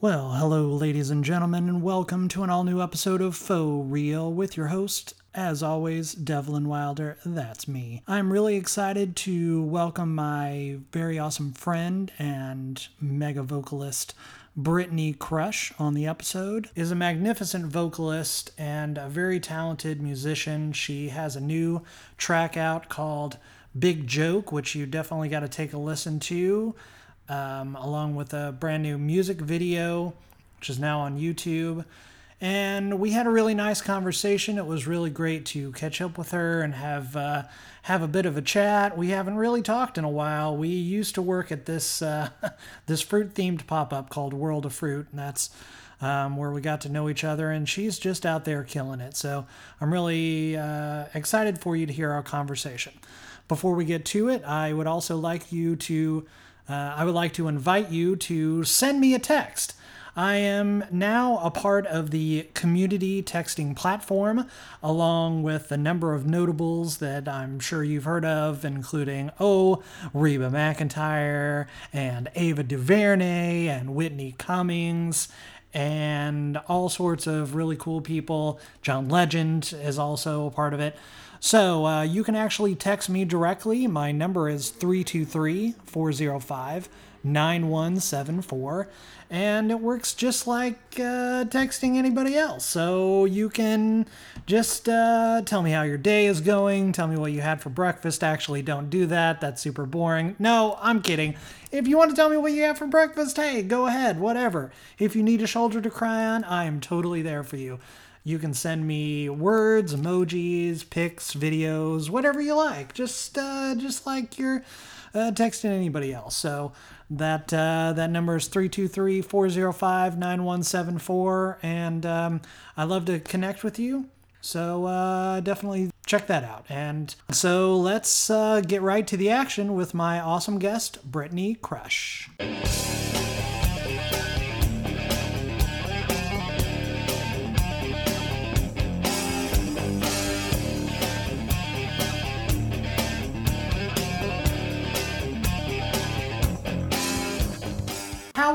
Well, hello, ladies and gentlemen, and welcome to an all new episode of Faux Real with your host, as always, Devlin Wilder. That's me. I'm really excited to welcome my very awesome friend and mega vocalist, Brittney Crush, on the episode. Is a magnificent vocalist and a very talented musician. She has a new track out called Big Joke, which you definitely got to take a listen to um, along with a brand new music video, which is now on YouTube. And we had a really nice conversation. It was really great to catch up with her and have uh, have a bit of a chat. We haven't really talked in a while. We used to work at this uh, this fruit themed pop up called World of Fruit, and that's um, where we got to know each other. And she's just out there killing it. So I'm really uh, excited for you to hear our conversation. Before we get to it, I would also like you to uh, I would like to invite you to send me a text. I am now a part of the community texting platform, along with a number of notables that I'm sure you've heard of, including, oh, Reba McEntire and Ava DuVernay, and Whitney Cummings, and all sorts of really cool people. John Legend is also a part of it. So uh, you can actually text me directly. My number is 323 405 9174. And it works just like uh, texting anybody else. So you can just uh, tell me how your day is going, tell me what you had for breakfast. Actually, don't do that. That's super boring. No, I'm kidding. If you want to tell me what you had for breakfast, hey, go ahead, whatever. If you need a shoulder to cry on, I am totally there for you. You can send me words, emojis, pics, videos, whatever you like. Just uh, just like you're uh, texting anybody else. So that uh, that number is 323-405-9174 and um, I love to connect with you. So uh, definitely check that out. And so let's uh, get right to the action with my awesome guest, Brittney Crush.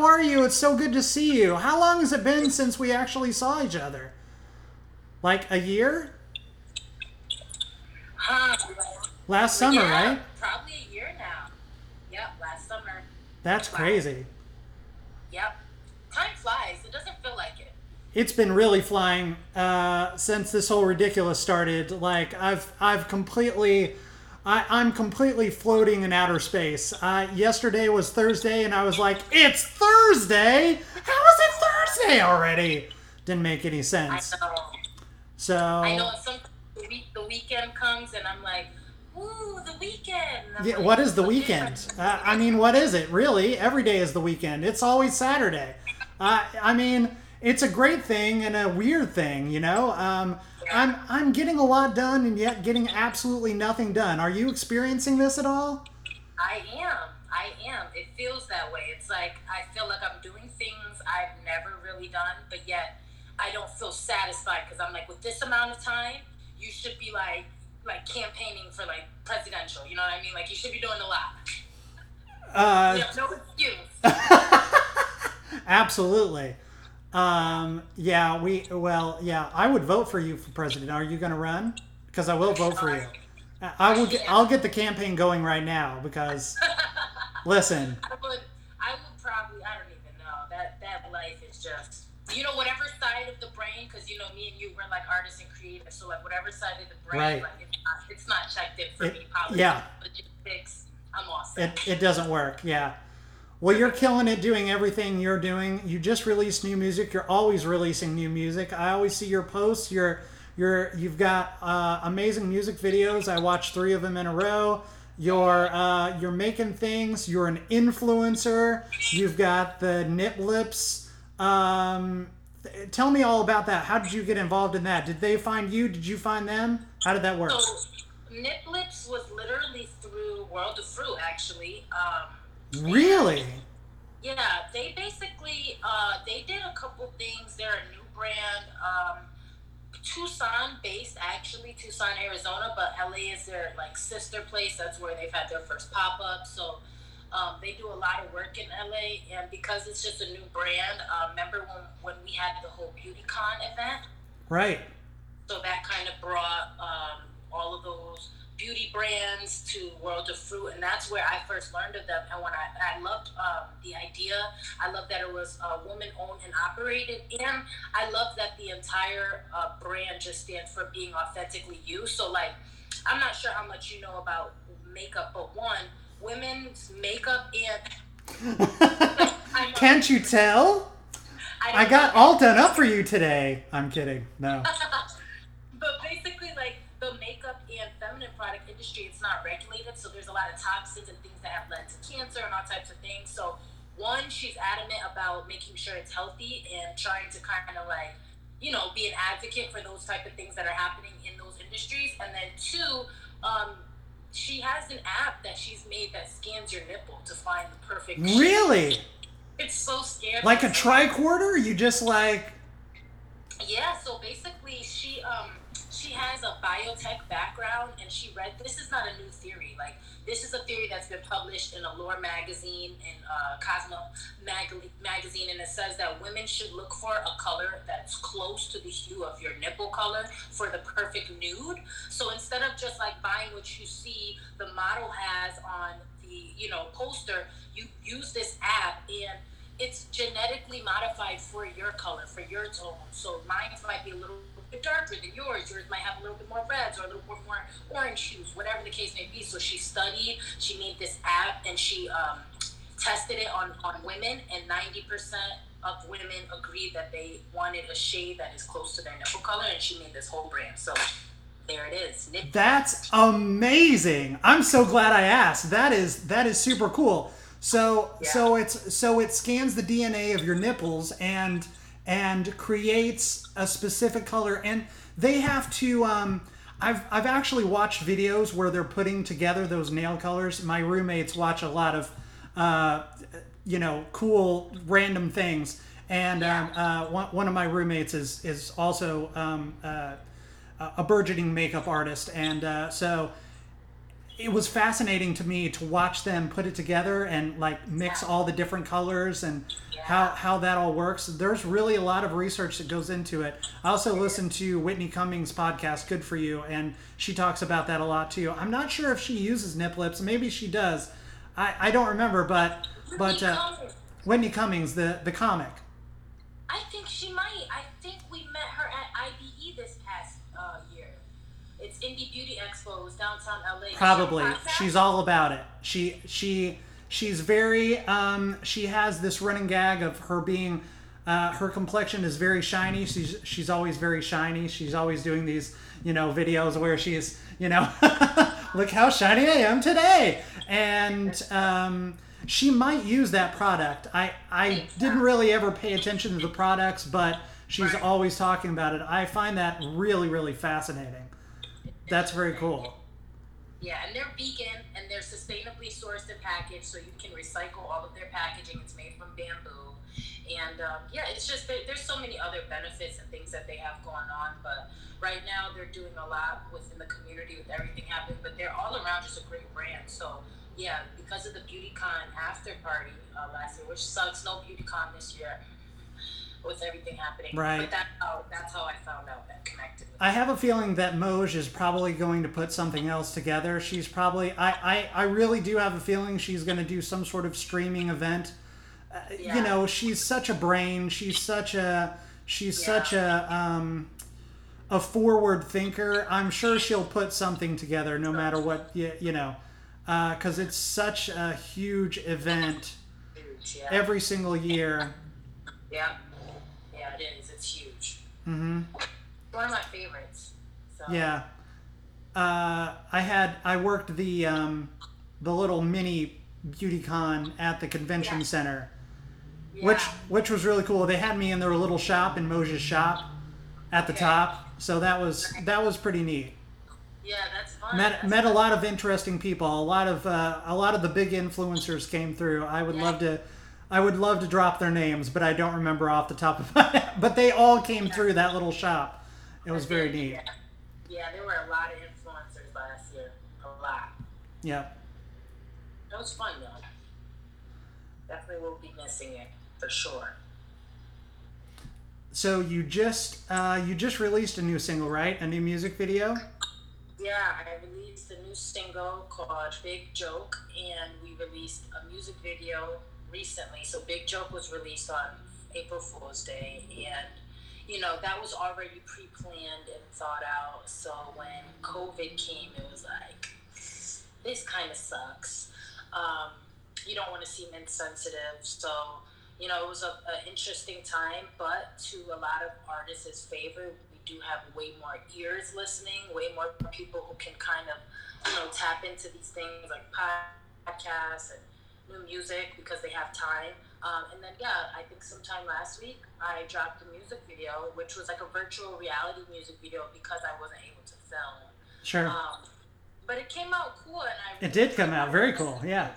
How are you? It's so good to see you. How long has it been since we actually saw each other? Like a year? Uh, Last summer, yeah, right? Probably a year now. Yep, last summer. That's Wow. crazy. Yep. Time flies. It doesn't feel like it. It's been really flying uh, since this whole ridiculous started. Like I've I've completely I, I'm completely floating in outer space. Uh, yesterday was Thursday, and I was like, "It's Thursday! How is it Thursday already?" Didn't make any I sense. know. So I know. Some the week the weekend comes and I'm like, ooh, the weekend. Yeah, like, what is the weekend? Uh, I mean, what is it really? Every day is the weekend. It's always Saturday. Uh, I mean, it's a great thing and a weird thing, you know. Um, I'm I'm getting a lot done and yet getting absolutely nothing done. Are you experiencing this at all? I am. I am. It feels that way. It's like I feel like I'm doing things I've never really done, but yet I don't feel satisfied because I'm like, with this amount of time, you should be like, like campaigning for like presidential. You know what I mean? Like you should be doing a lot. Uh, no excuse. absolutely. Um, yeah, we well, yeah. I would vote for you for president. Are you going to run? Because I will vote for you. I- will. Get, I'll get the campaign going right now because. Listen, I would, I would probably, I don't even know. That that life is just, you know, whatever side of the brain, because you know, me and you, we're like artists and creatives, so like whatever side of the brain, Right. like it's not, it's not checked in for It- me. Politics, yeah. logistics, I'm awesome. it, it doesn't work yeah well you're killing it doing everything you're doing. You just released new music. You're always releasing new music. I always see your posts. You're you're you've got uh, amazing music videos. I watched three of them in a row. You're uh, you're making things. You're an influencer. You've got the nip lips um, th- tell me all about that. How did you get involved in that? Did they find you? Did you find them? How did that work? So, Niplips was literally through World of Fruit, actually. Um, really Yeah, they basically uh, they did a couple things. They're a new brand, um, Tucson based actually, Tucson, Arizona, but LA is their like sister place. That's where they've had their first pop up. So Um, they do a lot of work in LA, and because it's just a new brand, uh, remember when, when we had the whole BeautyCon event? Right. So that kind of brought um, all of those beauty brands to World of Fruit, and that's where I first learned of them. And when I, I loved um, the idea, I loved that it was uh, woman owned and operated, and I love that the entire uh, brand just stands for being authentically you. So, like, I'm not sure how much you know about makeup, but one, women's makeup and. Can't you tell? I, I got all done up for you today. I'm kidding. No. but basically, like the makeup and feminine product industry, it's not regulated, so there's a lot of toxins and things that have led to cancer and all types of things. So, one, she's adamant about making sure it's healthy and trying to kind of like, you know, be an advocate for those type of things that are happening in those industries. And then two, um, she has an app that she's made that scans your nipple to find the perfect. Really? Shape. It's so scary. Like a tricorder? You just like. Yeah. So basically, she um she has a biotech background, and she read. This is not a new theory. Like this is a theory that's been published in Allure magazine and uh, Cosmo mag- magazine, and it says that women should look for a color that's close to the hue of your nipple color for the perfect nude. So instead of just like buying what you see the model has on the you know poster, you use this app and it's genetically modified for your color, for your tone. So mine might be a little bit darker than yours. Yours might have a little bit more reds or a little bit more orange hues, whatever the case may be. So she studied, she made this app, and she um, tested it on, on women, and 90% of women agreed that they wanted a shade that is close to their nipple color, and she made this whole brand. So there it is. Nip- That's amazing. I'm so glad I asked. That is that is super cool. So yeah. so it's so it scans the DNA of your nipples and and creates a specific color and they have to um, I've, I've actually watched videos where they're putting together those nail colors. My roommates watch a lot of, uh, you know, cool random things. And um, uh, one, one of my roommates is is also um, uh, a burgeoning makeup artist, and uh, so it was fascinating to me to watch them put it together and like mix all the different colors and yeah. How, how that all works. There's really a lot of research that goes into it. I also listen to Whitney Cummings' podcast, Good for You, and she talks about that a lot too. I'm not sure if she uses nip lips. Maybe she does. I, I don't remember, but but uh, Whitney Cummings, the the comic. I think she might. I think we met her at IBE this past uh, year. It's Indie Beauty Expo. It was downtown LA. Probably. She's all about it. She she she's very um she has this running gag of her being uh, her complexion is very shiny. She's she's always very shiny. She's always doing these you know videos where she's you know look how shiny I am today, and um, she might use that product. I I didn't really ever pay attention to the products, but she's always talking about it. I find that really really fascinating. That's very cool. Yeah, and they're vegan and they're sustainably sourced and packaged, so you can recycle all of their packaging. It's made from bamboo, and um, yeah, it's just there's so many other benefits and things that they have going on. But right now, they're doing a lot within the community with everything happening. But they're all around just a great brand. So yeah, because of the BeautyCon after party uh, last year, which sucks, no BeautyCon this year with everything happening. Right. But that's how that's how I found out and connected. I have a feeling that Moj is probably going to put something else together. She's probably I I, I really do have a feeling she's going to do some sort of streaming event. Uh, yeah. You know, she's such a brain. She's such a she's yeah. such a um a forward thinker. I'm sure she'll put something together no matter what you, you know. Because uh, it's such a huge event yeah. every single year. Yeah. It is. Huge. Mm-hmm. One of my favorites. So. Yeah. Uh, I had I worked the um, the little mini BeautyCon at the convention yeah. center, yeah. which which was really cool. They had me in their little shop in Moj's shop at the okay. top, so that was that was pretty neat. Yeah, that's fun. Met that's met fun. a lot of interesting people. A lot of uh, a lot of the big influencers came through. I would yeah. love to I would love to drop their names, but I don't remember off the top of my head. But they all came through that little shop. It was very neat. Yeah. yeah, there were a lot of influencers last year. A lot. Yeah. That was fun though. definitely will be missing it for sure. So you just uh, you just released a new single, right? A new music video. Yeah, I released a new single called Big Joke, and we released a music video recently. So Big Joke was released on April Fool's Day, and you know that was already pre-planned and thought out. So when COVID came, it was like this kind of sucks. Um, you don't want to seem insensitive, so you know, it was an interesting time, but to a lot of artists' favor, we do have way more ears listening, way more people who can kind of, you know, tap into these things like podcasts and new music because they have time. Um, and then, yeah, I think sometime last week I dropped a music video, which was like a virtual reality music video because I wasn't able to film. Sure. Um, but it came out cool, and I. It did come out very cool. Yeah.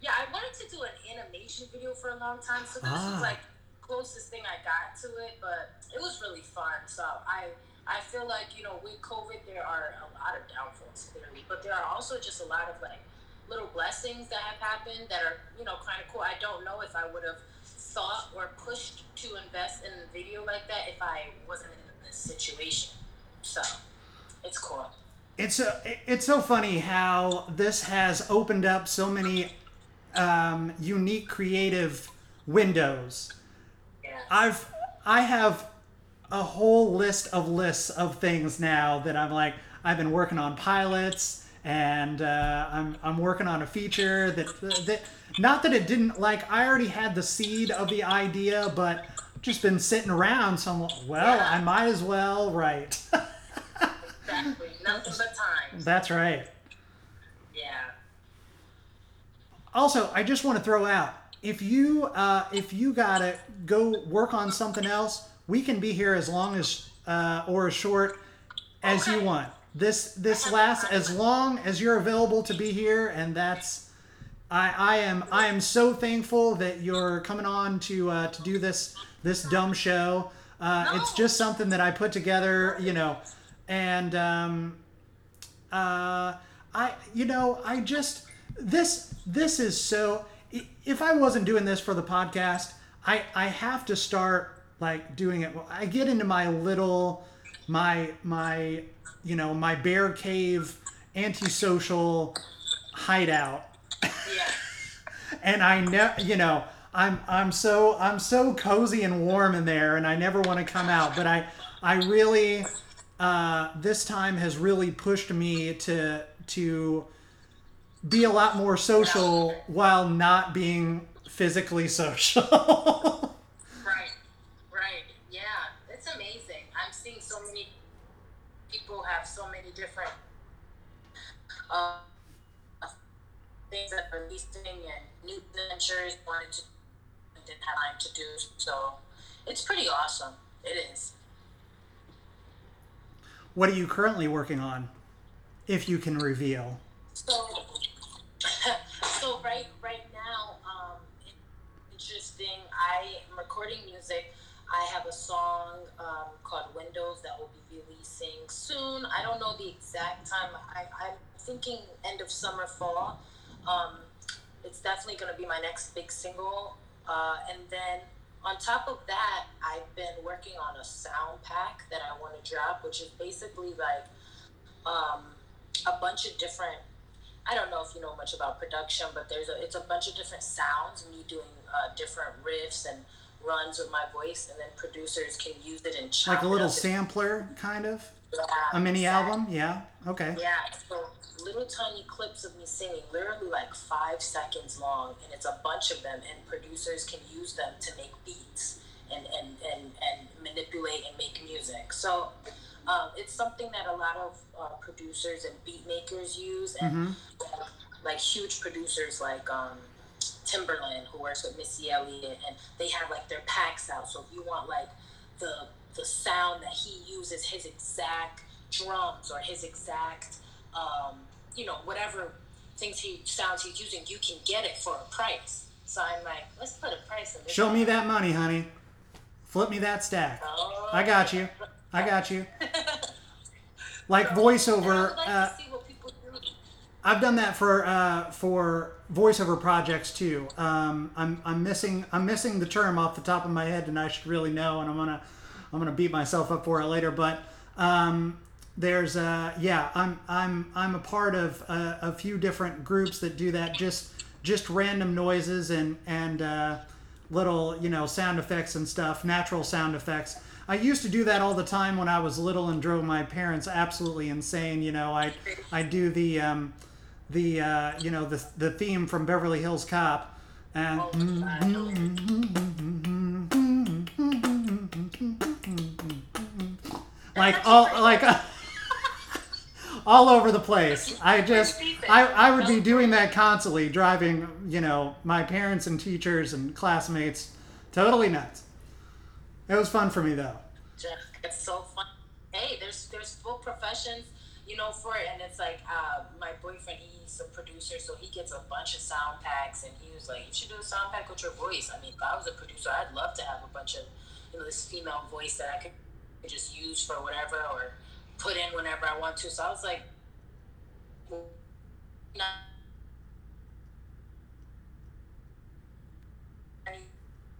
Yeah, I wanted to do an animation video for a long time, so this Ah. is like closest thing I got to it, but it was really fun. So I I feel like you know with COVID there are a lot of downfalls clearly, but there are also just a lot of like little blessings that have happened that are you know kind of cool. I don't know if I would have thought or pushed to invest in a video like that if I wasn't in this situation. So it's cool. It's a, it's so funny how this has opened up so many um, unique creative windows. Yeah. I've I have a whole list of lists of things now that I'm like I've been working on pilots and uh, I'm I'm working on a feature that that not that it didn't like I already had the seed of the idea but just been sitting around so I'm like, well I might as well write Exactly. Nothing but time. that's right Yeah. also i just want to throw out if you uh, if you gotta go work on something else we can be here as long as uh, or as short as you want this this lasts as long as you're available to be here and that's i i am i am so thankful that you're coming on to uh, to do this this dumb show uh, it's just something that i put together you know and um uh, I you know I just this this is so if I wasn't doing this for the podcast I I have to start like doing it well. I get into my little my my you know my bear cave antisocial hideout Yeah. and I know you know I'm I'm so I'm so cozy and warm in there and I never want to come out but I I really uh, this time has really pushed me to to be a lot more social while not being physically social. Right, right. Yeah, it's amazing. I'm seeing so many people have so many different uh, things that are releasing and new ventures wanted to didn't have time to do. So it's pretty awesome. It is. what are you currently working on, if you can reveal? So, so right right now, um, interesting. I am recording music. I have a song um, called Windows that will be releasing soon. I don't know the exact time. I, I'm thinking end of summer, fall. Um, it's definitely going to be my next big single. Uh, and then on top of that, I've been working on a sound pack that I want to drop, which is basically like um, a bunch of different I don't know if you know much about production, but there's a it's a bunch of different sounds, me doing uh, different riffs and runs with my voice, and then producers can use it and chop Like a little sampler, kind of Yeah, a mini exactly. album? Yeah. Okay. Yeah, so little tiny clips of me singing, literally like five seconds long, and it's a bunch of them, and producers can use them to make beats and and and, and manipulate and make music. So. Um, it's something that a lot of uh, producers and beat makers use, and hmm uh, like huge producers like um, Timbaland, who works with Missy Elliott, and they have like their packs out. So if you want like the the sound that he uses, his exact drums or his exact, um, you know, whatever things he sounds he's using, you can get it for a price. So I'm like, let's put a price on this. Show me that money, honey. Flip me that stack. Oh, I got you. I got you. Like I voiceover. like Uh, to see what people do. I've done that for uh, for voiceover projects too. Um, I'm I'm missing I'm missing the term off the top of my head, and I should really know, and I'm gonna I'm gonna beat myself up for it later. But um, there's uh, yeah, I'm I'm I'm a part of a, a, few different groups that do that. Just just random noises and and uh, little you know sound effects and stuff, natural sound effects. I used to do that all the time when I was little and drove my parents absolutely insane. You know, I I do the um, the uh, you know the the theme from Beverly Hills Cop and like all like all over the place. I just I, I would be doing that constantly driving, you know, my parents and teachers and classmates totally nuts. It was fun for me though. It's so fun. Hey, there's there's full professions you know, for it. And it's like uh, my boyfriend, he's a producer, so he gets a bunch of sound packs, and he was like, "You should do a sound pack with your voice." I mean, if I was a producer, I'd love to have a bunch of, you know, this female voice that I could just use for whatever or put in whenever I want to. So I was like.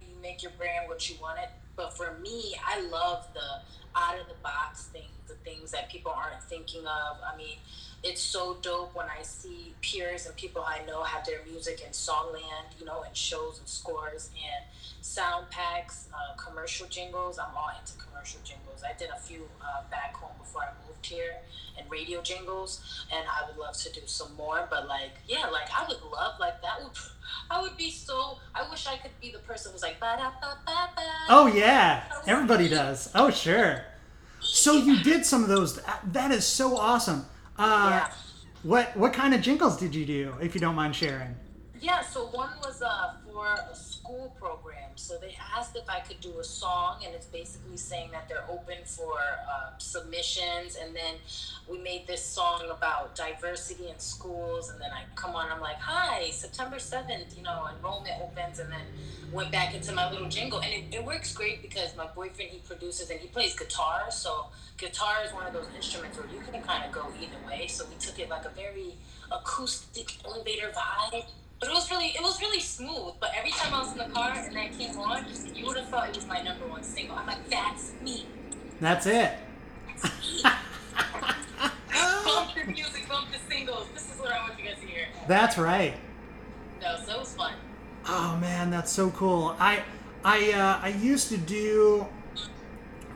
You make your brand what you want it, but for me, I love the out of the box things the things that people aren't thinking of. I mean, it's so dope when I see peers and people I know have their music in Songland, you know, and shows and scores and sound packs, uh, commercial jingles. I'm all into commercial jingles. I did a few uh, back home before I moved here and radio jingles, and I would love to do some more. But like, yeah, like I would love like that would. I would be so. I wish I could be the person who's like. Ba-da-ba-ba-ba. Oh yeah, everybody does. Oh sure. So you did some of those. That is so awesome. Uh, yeah. What what kind of jingles did you do, if you don't mind sharing? Yeah, so one was uh, for a school program. So they asked if I could do a song, and it's basically saying that they're open for uh, submissions. And then we made this song about diversity in schools. And then I come on, I'm like, "Hi, September seventh, you know, enrollment opens." And then went back into my little jingle, and it, it works great because my boyfriend he produces and he plays guitar. So guitar is one of those instruments where you can kind of go either way. So we took it like a very acoustic elevator vibe but it was really it was really smooth. But every time I was in the car and that came on, you would have thought it was my number one single. I'm like, that's me. That's it. bump the music, bump the singles. This is what I want you guys to hear. That's right. No, so it was fun. Oh man, that's so cool. I I uh, I used to do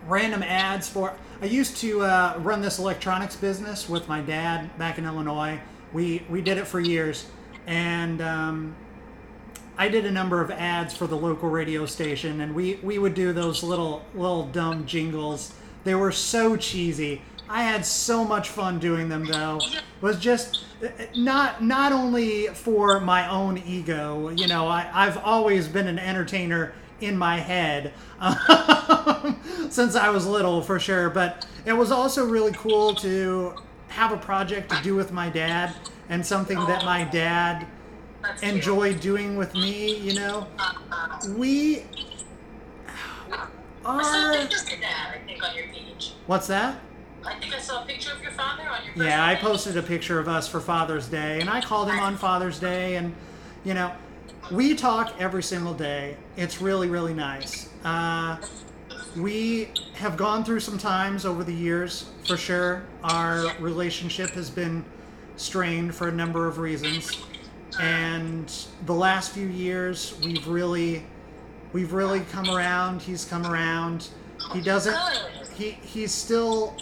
random ads for. I used to uh, run this electronics business with my dad back in Illinois. We we did it for years and um, I did a number of ads for the local radio station, and we we would do those little little dumb jingles. They were so cheesy. I had so much fun doing them, though. It was just not not only for my own ego. You know, I, I've always been an entertainer in my head since I was little, for sure. But it was also really cool to have a project to do with my dad and something that my dad enjoyed doing with me, you know. We are. Dad, I think, on your page. What's that? I think I saw a picture of your father on your. Yeah, I posted a picture of us for Father's Day, and I called him on Father's Day, and you know, we talk every single day. It's really, really nice. Uh, we have gone through some times over the years, for sure. Our relationship has been strained for a number of reasons. And the last few years, we've really, we've really come around. He's come around. He doesn't. He he still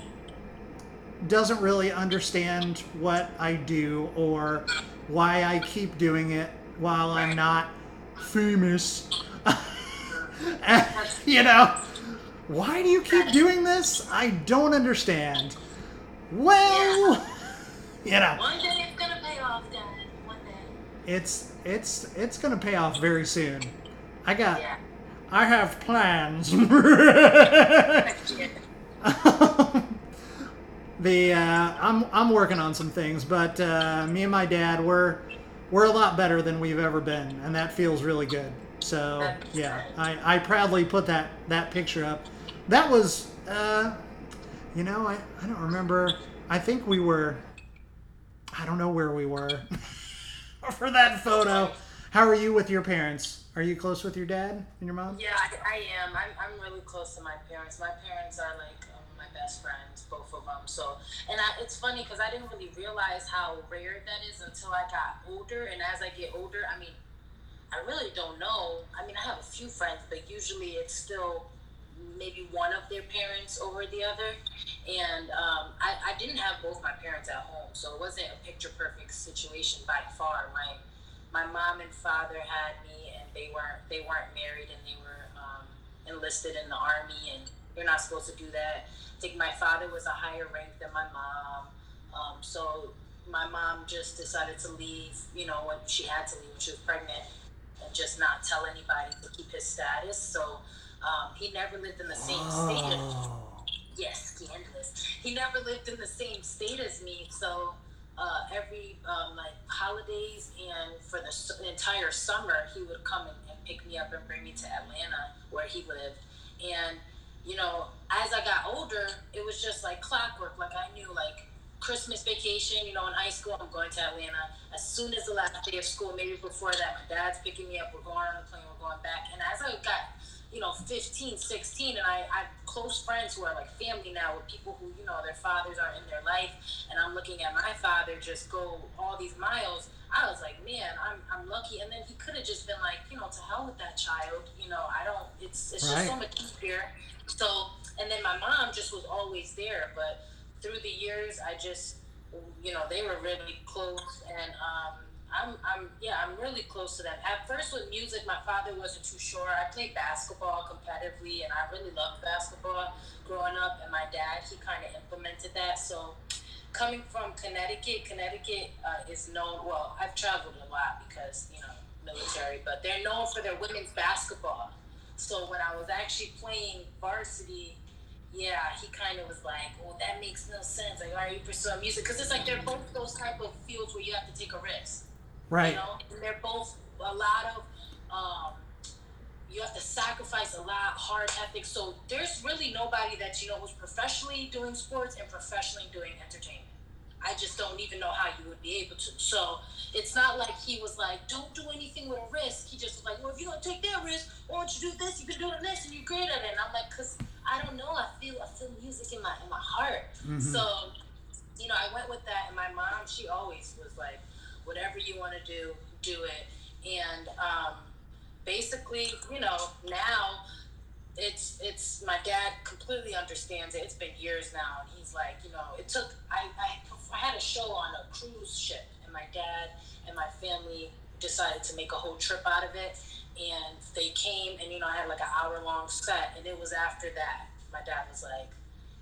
doesn't really understand what I do or why I keep doing it while I'm not famous. you know, why do you keep doing this? I don't understand. Well you know. One day it's gonna pay off, Dad. One day. It's it's it's gonna pay off very soon. I got. Yeah. I have plans. the uh, I'm I'm working on some things, but uh, me and my dad we're we're a lot better than we've ever been, and that feels really good. So yeah, I, I proudly put that that picture up. That was uh, you know I I don't remember. I think we were I don't know where we were for that photo. How are you with your parents? Are you close with your dad and your mom? Yeah, I, I am. I'm, I'm really close to my parents. My parents are like um, my best friends, both of them. So, and I, it's funny because I didn't really realize how rare that is until I got older. And as I get older, I mean, I really don't know. I mean, I have a few friends, but usually it's still maybe one of their parents over the other. And um, I, I didn't have both my parents at home, so it wasn't a picture perfect situation by far. My my mom and father had me, and they weren't they weren't married, and they were um, enlisted in the army, and you're not supposed to do that. I think my father was a higher rank than my mom, um, so my mom just decided to leave. You know, when she had to leave when she was pregnant, and just not tell anybody to keep his status. So um, he never lived in the same state. As, Oh. yes, scandalous. He never lived in the same state as me. So uh, every um, like holidays and for the s- entire summer, he would come and, and pick me up and bring me to Atlanta where he lived. And you know, as I got older, it was just like clockwork. Like I knew, like Christmas vacation, you know, in high school, I'm going to Atlanta. As soon as the last day of school, maybe before that, my dad's picking me up. We're going on the plane. We're going back. And as I got, you know, 15, 16, and I, I have close friends who are like family now with people who, you know, their fathers are in their life. And I'm looking at my father just go all these miles. I was like, man, I'm, I'm lucky. And then he could have just been like, you know, to hell with that child. You know, I don't, it's, it's just so much easier. So, and then my mom just was always there. But through the years, I just, you know, they were really close. And um, I'm, I'm, yeah, I'm really close to them. At first, with music, my father wasn't too sure. I played basketball competitively, and I really loved basketball growing up. And my dad, he kind of implemented that. So, coming from Connecticut, Connecticut uh, is known. Well, I've traveled a lot because you know military, but they're known for their women's basketball. So when I was actually playing varsity, yeah, he kind of was like, "Well, that makes no sense. Like, why are you pursuing music? Because it's like they're both those type of fields where you have to take a risk, Right. you know. And they're both a lot of. Um, you have to sacrifice a lot, hard ethic. So there's really nobody that you know who's professionally doing sports and professionally doing entertainment. I just don't even know how you would be able to. So it's not like he was like, don't do anything with a risk. He just was like, well, if you're gonna take that risk, why don't you do this? You can do this, and you're great at it. And I'm like, cause I don't know. I feel I feel music in my in my heart. Mhm. So, you know, I went with that, and my mom, she always was like, whatever you want to do, do it. And um, basically, you know, now it's it's my dad completely understands it. It's been years now, and he's like, you know, it took. I I, I had a show on a cruise ship, and my dad and my family decided to make a whole trip out of it. And they came, and you know, I had like an hour long set, and it was after that. My dad was like,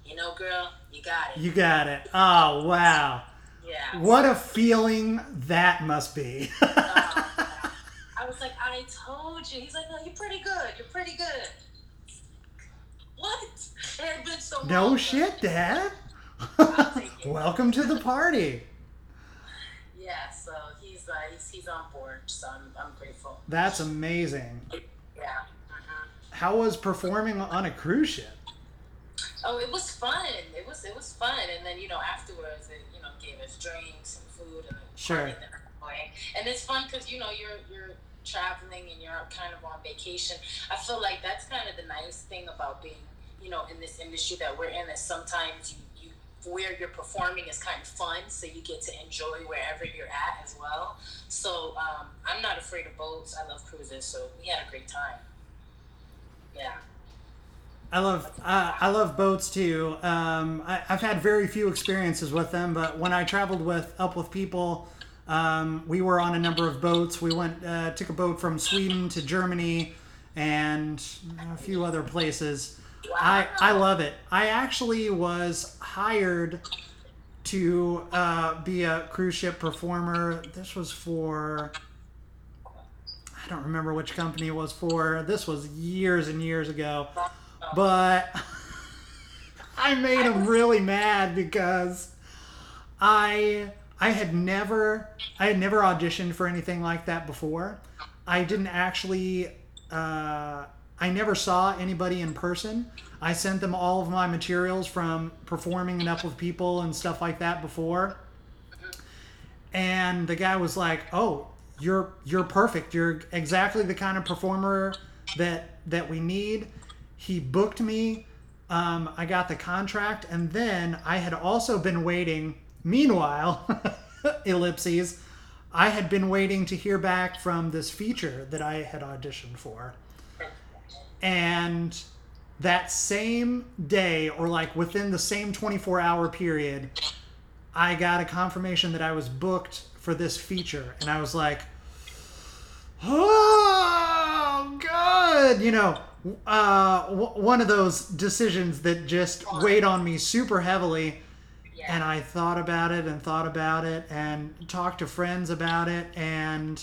you know, girl, you got it. You got it. Oh, wow. Yeah. What a feeling that must be. I was like, I told you. He's like, no, you're pretty good. You're pretty good. What? It had been so no but- shit, Dad. Welcome to the party. Yeah, so he's uh, he's, he's on board. So I'm, I'm grateful. That's amazing. Yeah. mhm. How was performing on a cruise ship? Oh, it was fun. It was it was fun. And then you know afterwards, it you know gave us drinks and food and Sure. and. And it's fun because you know you're you're traveling and you're kind of on vacation. I feel like that's kind of the nice thing about being you know in this industry that we're in. Is sometimes you you where you're performing is kind of fun, so you get to enjoy wherever you're at as well. So um, I'm not afraid of boats. I love cruises, so we had a great time. Yeah. I love uh, I love boats too. Um, I, I've had very few experiences with them, but when I traveled with up with people, um, we were on a number of boats. We went uh, took a boat from Sweden to Germany and a few other places. I I love it. I actually was hired to uh, be a cruise ship performer. This was for I don't remember which company it was for. This was years and years ago. But I made him really mad because I I had never I had never auditioned for anything like that before. I didn't actually uh, I never saw anybody in person. I sent them all of my materials from performing up with people and stuff like that before. and the guy was like, "Oh, you're you're perfect. You're exactly the kind of performer that that we need." He booked me. Um, I got the contract, and then I had also been waiting. Meanwhile, ellipses, I had been waiting to hear back from this feature that I had auditioned for, and that same day, or like within the same 24 hour period, I got a confirmation that I was booked for this feature, and I was like, "Oh, good!" You know, uh, w- one of those decisions that just weighed on me super heavily. Yeah. And I thought about it and thought about it and talked to friends about it, and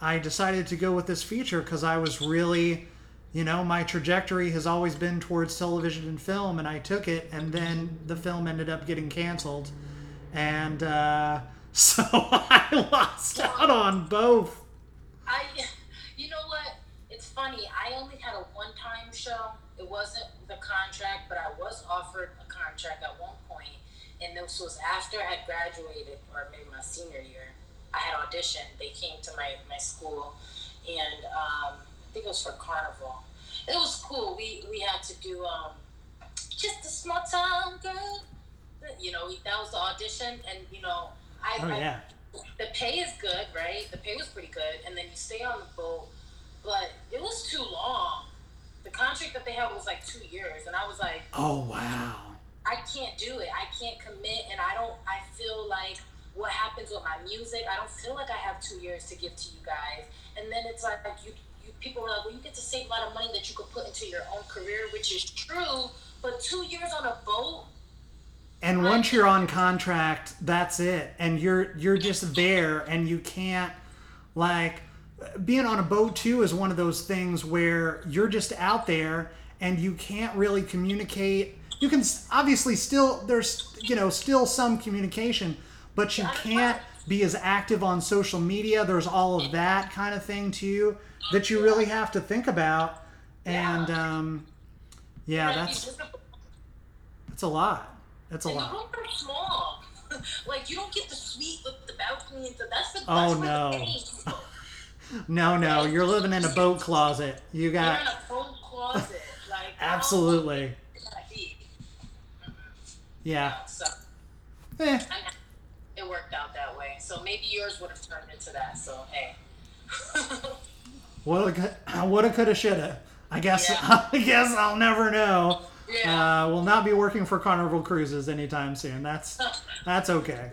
I decided to go with this feature because I was really, you know, my trajectory has always been towards television and film, and I took it, and then the film ended up getting canceled, and uh, so I lost out on both. I, you know what? It's funny. I only had a one-time show. It wasn't the contract, but I was offered a contract at one point, and this was after I had graduated, or maybe my senior year. I had auditioned. They came to my my school, and um, I think it was for Carnival. It was cool. We we had to do um, just a small town girl. You know, that was the audition, and you know, I, Oh I the pay is good, right? The pay was pretty good, and then you stay on the boat, but it was too long. The contract that they had was like two years, and I was like, oh wow, I can't do it. I can't commit, and I don't. I feel like what happens with my music. I don't feel like I have two years to give to you guys, and then it's like, like you, you people were like, well, you get to save a lot of money that you could put into your own career, which is true. But two years on a boat, and once you're on contract, that's it, and you're you're just there, and you can't like being on a boat too is one of those things where you're just out there and you can't really communicate. You can obviously still there's you know still some communication, but you can't be as active on social media. There's all of that kind of thing too that you really have to think about, and um, yeah, that's that's a lot. That's a And the lot. rooms are small. like you don't get the suite with the balcony and stuff. That's the Oh, that's no. the. No, no, you're living in a boat closet. You You're in got a full closet. Like absolutely, would it yeah. So Eh, it worked out that way. So maybe yours would have turned into that. So hey. woulda, woulda, coulda, shoulda. I guess, Yeah. I guess I'll never know. yeah. Uh, will not be working for Carnival Cruises anytime soon. That's that's okay.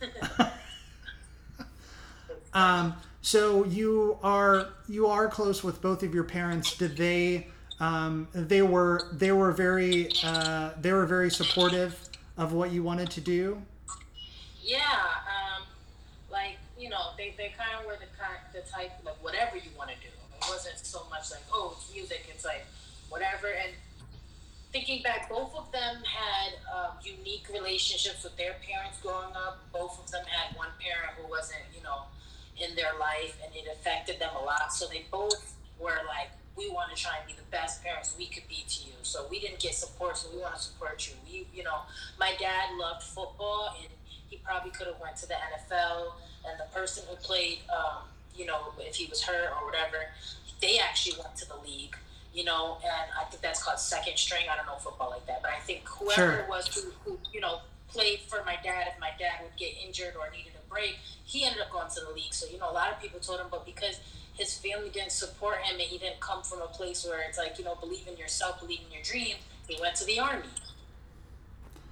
Um, so you are you are close with both of your parents. Did they? Um, they were they were very uh, they were very supportive of what you wanted to do. Yeah, um, like you know, they, they kind of were the kind the type like whatever you want to do. It wasn't so much like oh it's music. It's like whatever. And thinking back, both of them had um, unique relationships with their parents growing up. Both of them had one parent who wasn't you know in their life, and it affected them a lot. So they both were like. We want to try and be the best parents we could be to you. So we didn't get support, so we want to support you. We, you know, my dad loved football, and he probably could have went to the NFL. And the person who played, um, you know, if he was hurt or whatever, they actually went to the league. You know, and I think that's called second string. I don't know football like that, but I think whoever Sure. it was who, who, you know, played for my dad, if my dad would get injured or needed a break, he ended up going to the league. So you know, a lot of people told him, but because his family didn't support him and he didn't come from a place where it's like you know, believe in yourself, believe in your dream, he went to the army.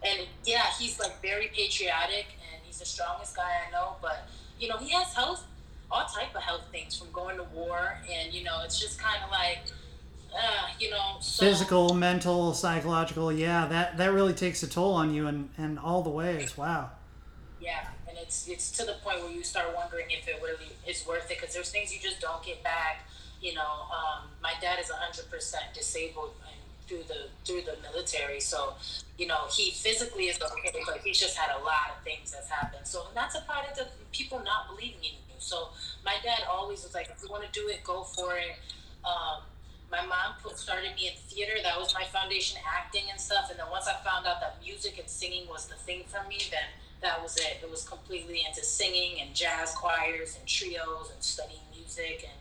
And yeah, he's like very patriotic and he's the strongest guy I know. But you know, he has health, all type of health things from going to war, and you know, it's just kind of like, uh, you know, so, Physical, mental, psychological. Yeah, that that really takes a toll on you and in all the ways. Wow. Yeah, and it's it's to the point where you start wondering if it really is worth it because there's things you just don't get back. You know, um, my dad is hundred percent disabled and through the through the military, so you know he physically is okay, but he's just had a lot of things that's happened. So and that's a product of people not believing in you. So my dad always was like, if you want to do it, go for it. Um, my mom put started me in theater. That was my foundation, acting and stuff. And then once I found out that music and singing was the thing for me, then that was it. It was completely into singing and jazz choirs and trios and studying music and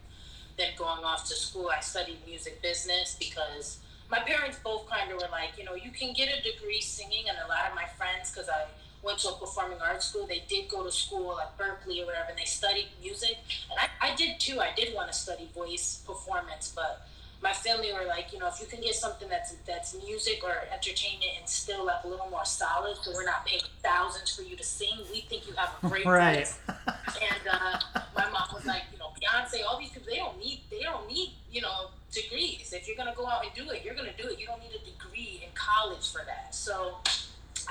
then going off to school. I studied music business because my parents both kind of were like, you know, you can get a degree singing, and a lot of my friends, because I went to a performing arts school, they did go to school at Berklee or whatever, and they studied music, and I, I did too. I did want to study voice performance, but my family were like, you know, if you can get something that's that's music or entertainment and still like a little more solid, so we're not paying thousands for you to sing. We think you have a great right. voice. and uh, my mom was like, you know, Beyonce, all these people, they don't need, they don't need, you know, degrees. If you're gonna go out and do it, you're gonna do it. You don't need a degree in college for that. So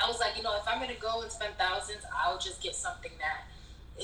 I was like, you know, if I'm gonna go and spend thousands, I'll just get something that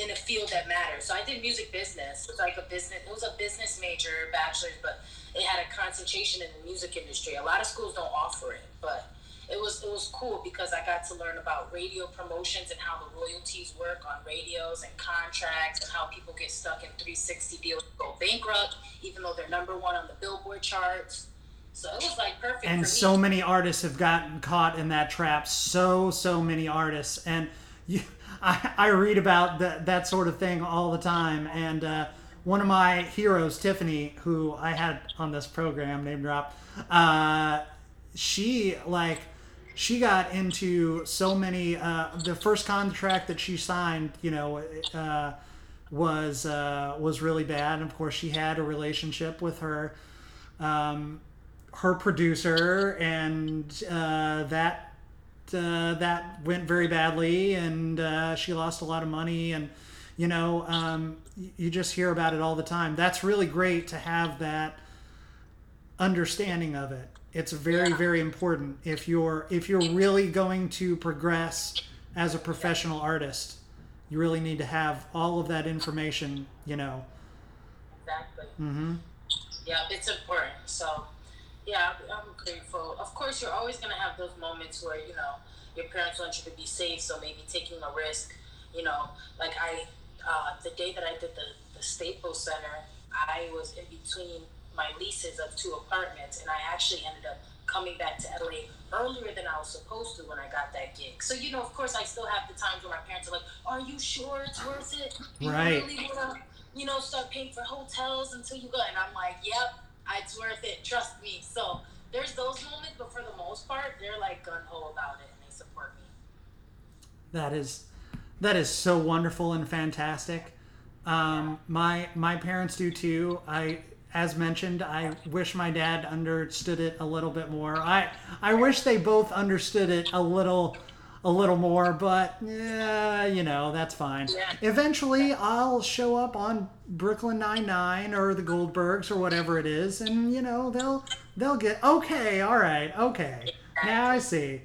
in a field that matters. So I did music business. It was like a business. It was a business major, bachelor's, but it had a concentration in the music industry. A lot of schools don't offer it, but it was it was cool because I got to learn about radio promotions and how the royalties work on radios and contracts and how people get stuck in 360 deals go bankrupt even though they're number one on the Billboard charts. So it was like perfect. And so many artists have gotten caught in that trap. So so many artists, and you, I, I read about that that sort of thing all the time. And uh, one of my heroes, Tiffany, who I had on this program, name drop, uh, she like she got into so many. Uh, the first contract that she signed, you know, uh, was uh, was really bad. And of course, she had a relationship with her um, her producer, and uh, that uh, that went very badly, and uh, she lost a lot of money. And you know, um, you just hear about it all the time. That's really great to have that understanding of it it's very Yeah. very important if you're if you're really going to progress as a professional artist you really need to have all of that information you know Exactly. mm-hmm. Yeah, it's important. So, yeah, I'm grateful. Of course, you're always going to have those moments where, you know, your parents want you to be safe, so maybe taking a risk, you know, like I, uh, the day that I did the, the Staples Center, I was in between my leases of two apartments, and I actually ended up coming back to LA earlier than I was supposed to when I got that gig. So, you know, of course, I still have the times where my parents are like, Are you sure it's worth it? You Right. really want to, you know, start paying for hotels until you go? And I'm like, Yep, it's worth it. Trust me. So, there's those moments, but for the most part, they're like gun ho about it and they support me. that is that is so wonderful and fantastic um, my my parents do too i as mentioned i wish my dad understood it a little bit more i i wish they both understood it a little a little more but yeah you know that's fine Yeah. eventually i'll show up on brooklyn 99 or the goldbergs or whatever it is and you know they'll they'll get okay all right okay now i see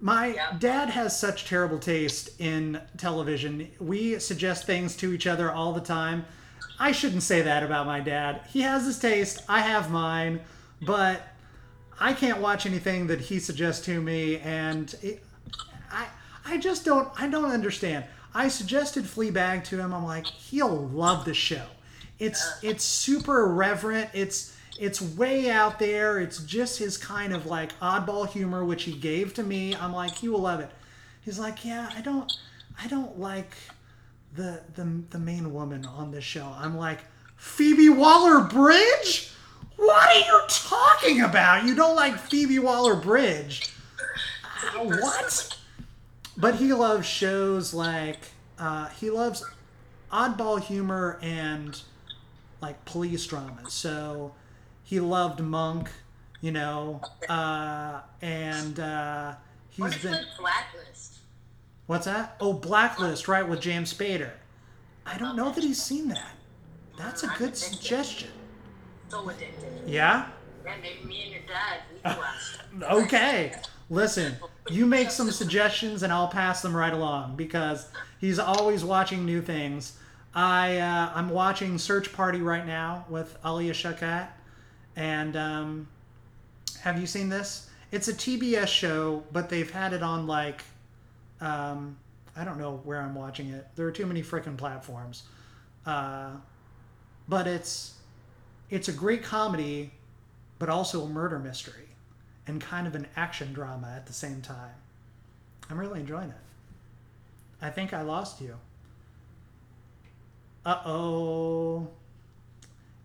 my Yeah. dad has such terrible taste in television. We suggest things to each other all the time. I shouldn't say that about my dad. He has his taste, I have mine, but I can't watch anything that he suggests to me and it, I just don't I don't understand. I suggested Fleabag to him. I'm like, he'll love the show. It's it's super irreverent. It's it's way out there. It's just his kind of like oddball humor, which he gave to me. I'm like, he will love it. He's like, yeah, I don't, I don't like the the the main woman on this show. I'm like, Phoebe Waller Bridge. What are you talking about? You don't like Phoebe Waller Bridge? Uh, what? But he loves shows like uh, he loves oddball humor and like police dramas. So he loved Monk, you know, uh, and uh, he's What's been blacklist? what's that? Oh, Blacklist, right with James Spader. I don't know that he's seen that. That's a good suggestion. So addicted. Yeah. Yeah, maybe me and your dad, we. Okay. Listen, you make some suggestions and I'll pass them right along because he's always watching new things. I uh, I'm watching Search Party right now with Alia Shawkat, and um, have you seen this? It's a TBS show, but they've had it on like um, I don't know where I'm watching it. There are too many freaking platforms, uh, but it's it's a great comedy, but also a murder mystery and kind of an action drama at the same time. I'm really enjoying it. I think I lost you. Uh oh.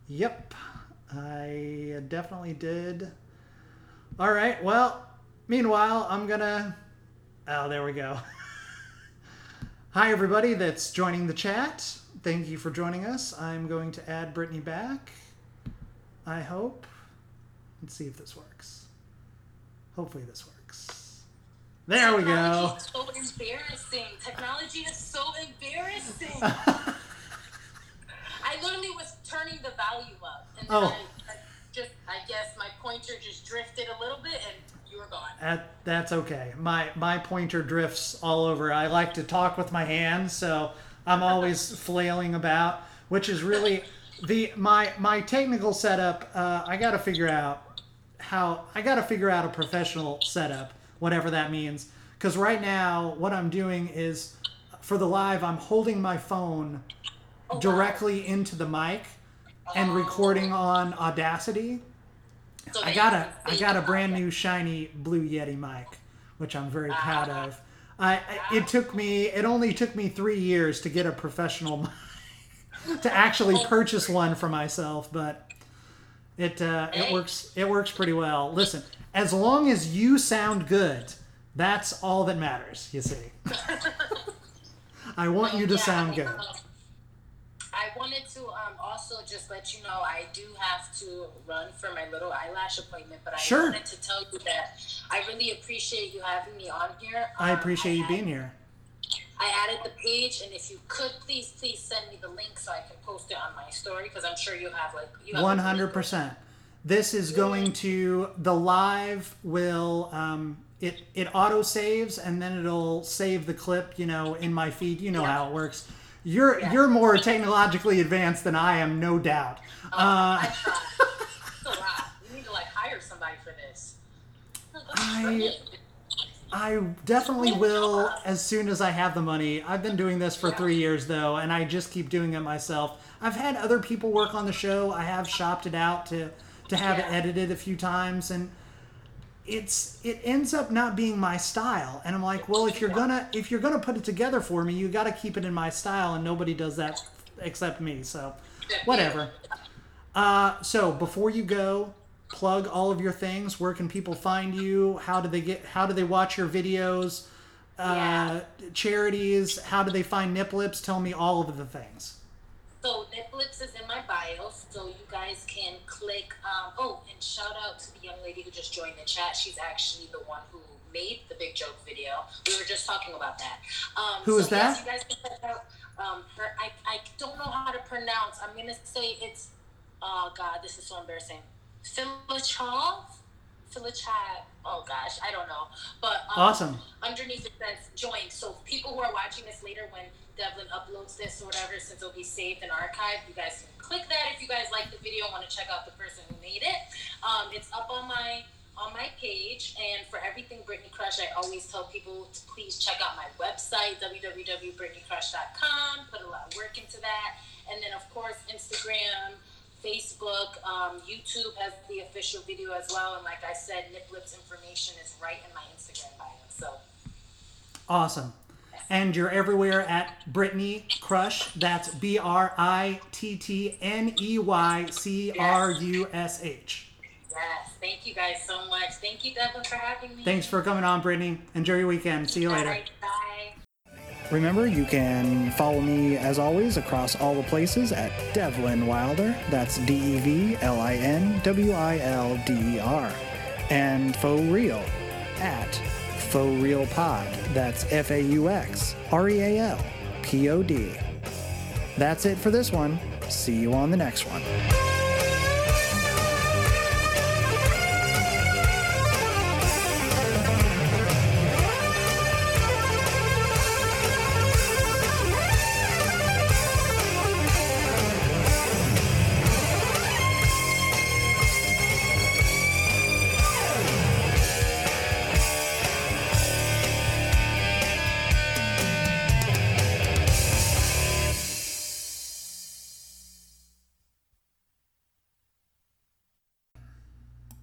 Yep, I definitely did. All right, well, meanwhile, I'm gonna. Oh, there we go. Hi, everybody that's joining the chat. Thank you for joining us. I'm going to add Brittney back. I hope. Let's see if this works. Hopefully, this works. There we go. Is so embarrassing. Technology is so embarrassing. I literally was turning the volume up, and then Oh. I, I just, I guess my pointer just drifted a little bit, and you were gone. That, that's okay. My my pointer drifts all over. I like to talk with my hands, so I'm always flailing about, which is really the my my technical setup. Uh, I got to figure out how I got to figure out a professional setup, whatever that means. Because right now, what I'm doing is for the live, I'm holding my phone Oh, wow. directly into the mic and recording on Audacity. So I got a I got a brand new shiny blue Yeti mic, which I'm very proud Ah. of. I I- it took me it only took me three years to get a professional mic to actually Oh. purchase one for myself, but it uh, it works it works pretty well. Listen, as long as you sound good, that's all that matters. You see, I want you to Yeah, sound good. I wanted to um, also just let you know I do have to run for my little eyelash appointment, but I Sure. wanted to tell you that I really appreciate you having me on here. I Um, appreciate you had- being here. I added the page, and if you could please, please send me the link so I can post it on my story because I'm sure you have like you have One hundred percent. This is going to the live will um, it it auto saves and then it'll save the clip. You know, in my feed. You know how it works. You're Yeah. you're more technologically advanced than I am, no doubt. Uh, I tried. It's a lot. You need to like hire somebody for this. I- I definitely will as soon as I have the money. I've been doing this for three years though, and I just keep doing it myself. I've had other people work on the show. I have shopped it out to to have it edited a few times, and it's it ends up not being my style. And I'm like, well, if you're gonna if you're gonna put it together for me, you got to keep it in my style, and nobody does that except me. So whatever. Uh, so before you go, plug all of your things. Where can people find you? How do they get? How do they watch your videos? Uh, Charities. How do they find Nip Lips? Tell me all of the things. So Netflix is in my bio, so you guys can click. Um, oh, and shout out to the young lady who just joined the chat. She's actually the one who made the big joke video. We were just talking about that. Um, Who so is that? Yes, you guys can check out um, her. I, I don't know how to pronounce. I'm gonna say it's. Oh God, this is so embarrassing. Philichov. Philichov. Oh gosh, I don't know. But um, Awesome. underneath it says join. So people who are watching this later when Devlin uploads this or whatever, since it'll be saved and archived, you guys can click that if you guys like the video and want to check out the person who made it. Um, it's up on my on my page and for everything Brittney Crush, I always tell people to please check out my website, www.brittneycrush.com. Put a lot of work into that. And then of course Instagram, Facebook, um, YouTube has the official video as well. And like I said, Nip Lips information is right in my Instagram bio. So Awesome. And you're everywhere at Brittney Crush. That's B R I T T N E Y C R U S H. Yes, thank you guys so much. Thank you, Devlin, for having me. Thanks for coming on, Brittney. Enjoy your weekend. See you All later. right, bye. Remember, you can follow me as always across all the places at Devlin Wilder. That's D E V L I N W I L D E R. And Faux Real at Faux Real Pod. That's F A U X R E A L P O D. That's it for this one. See you on the next one.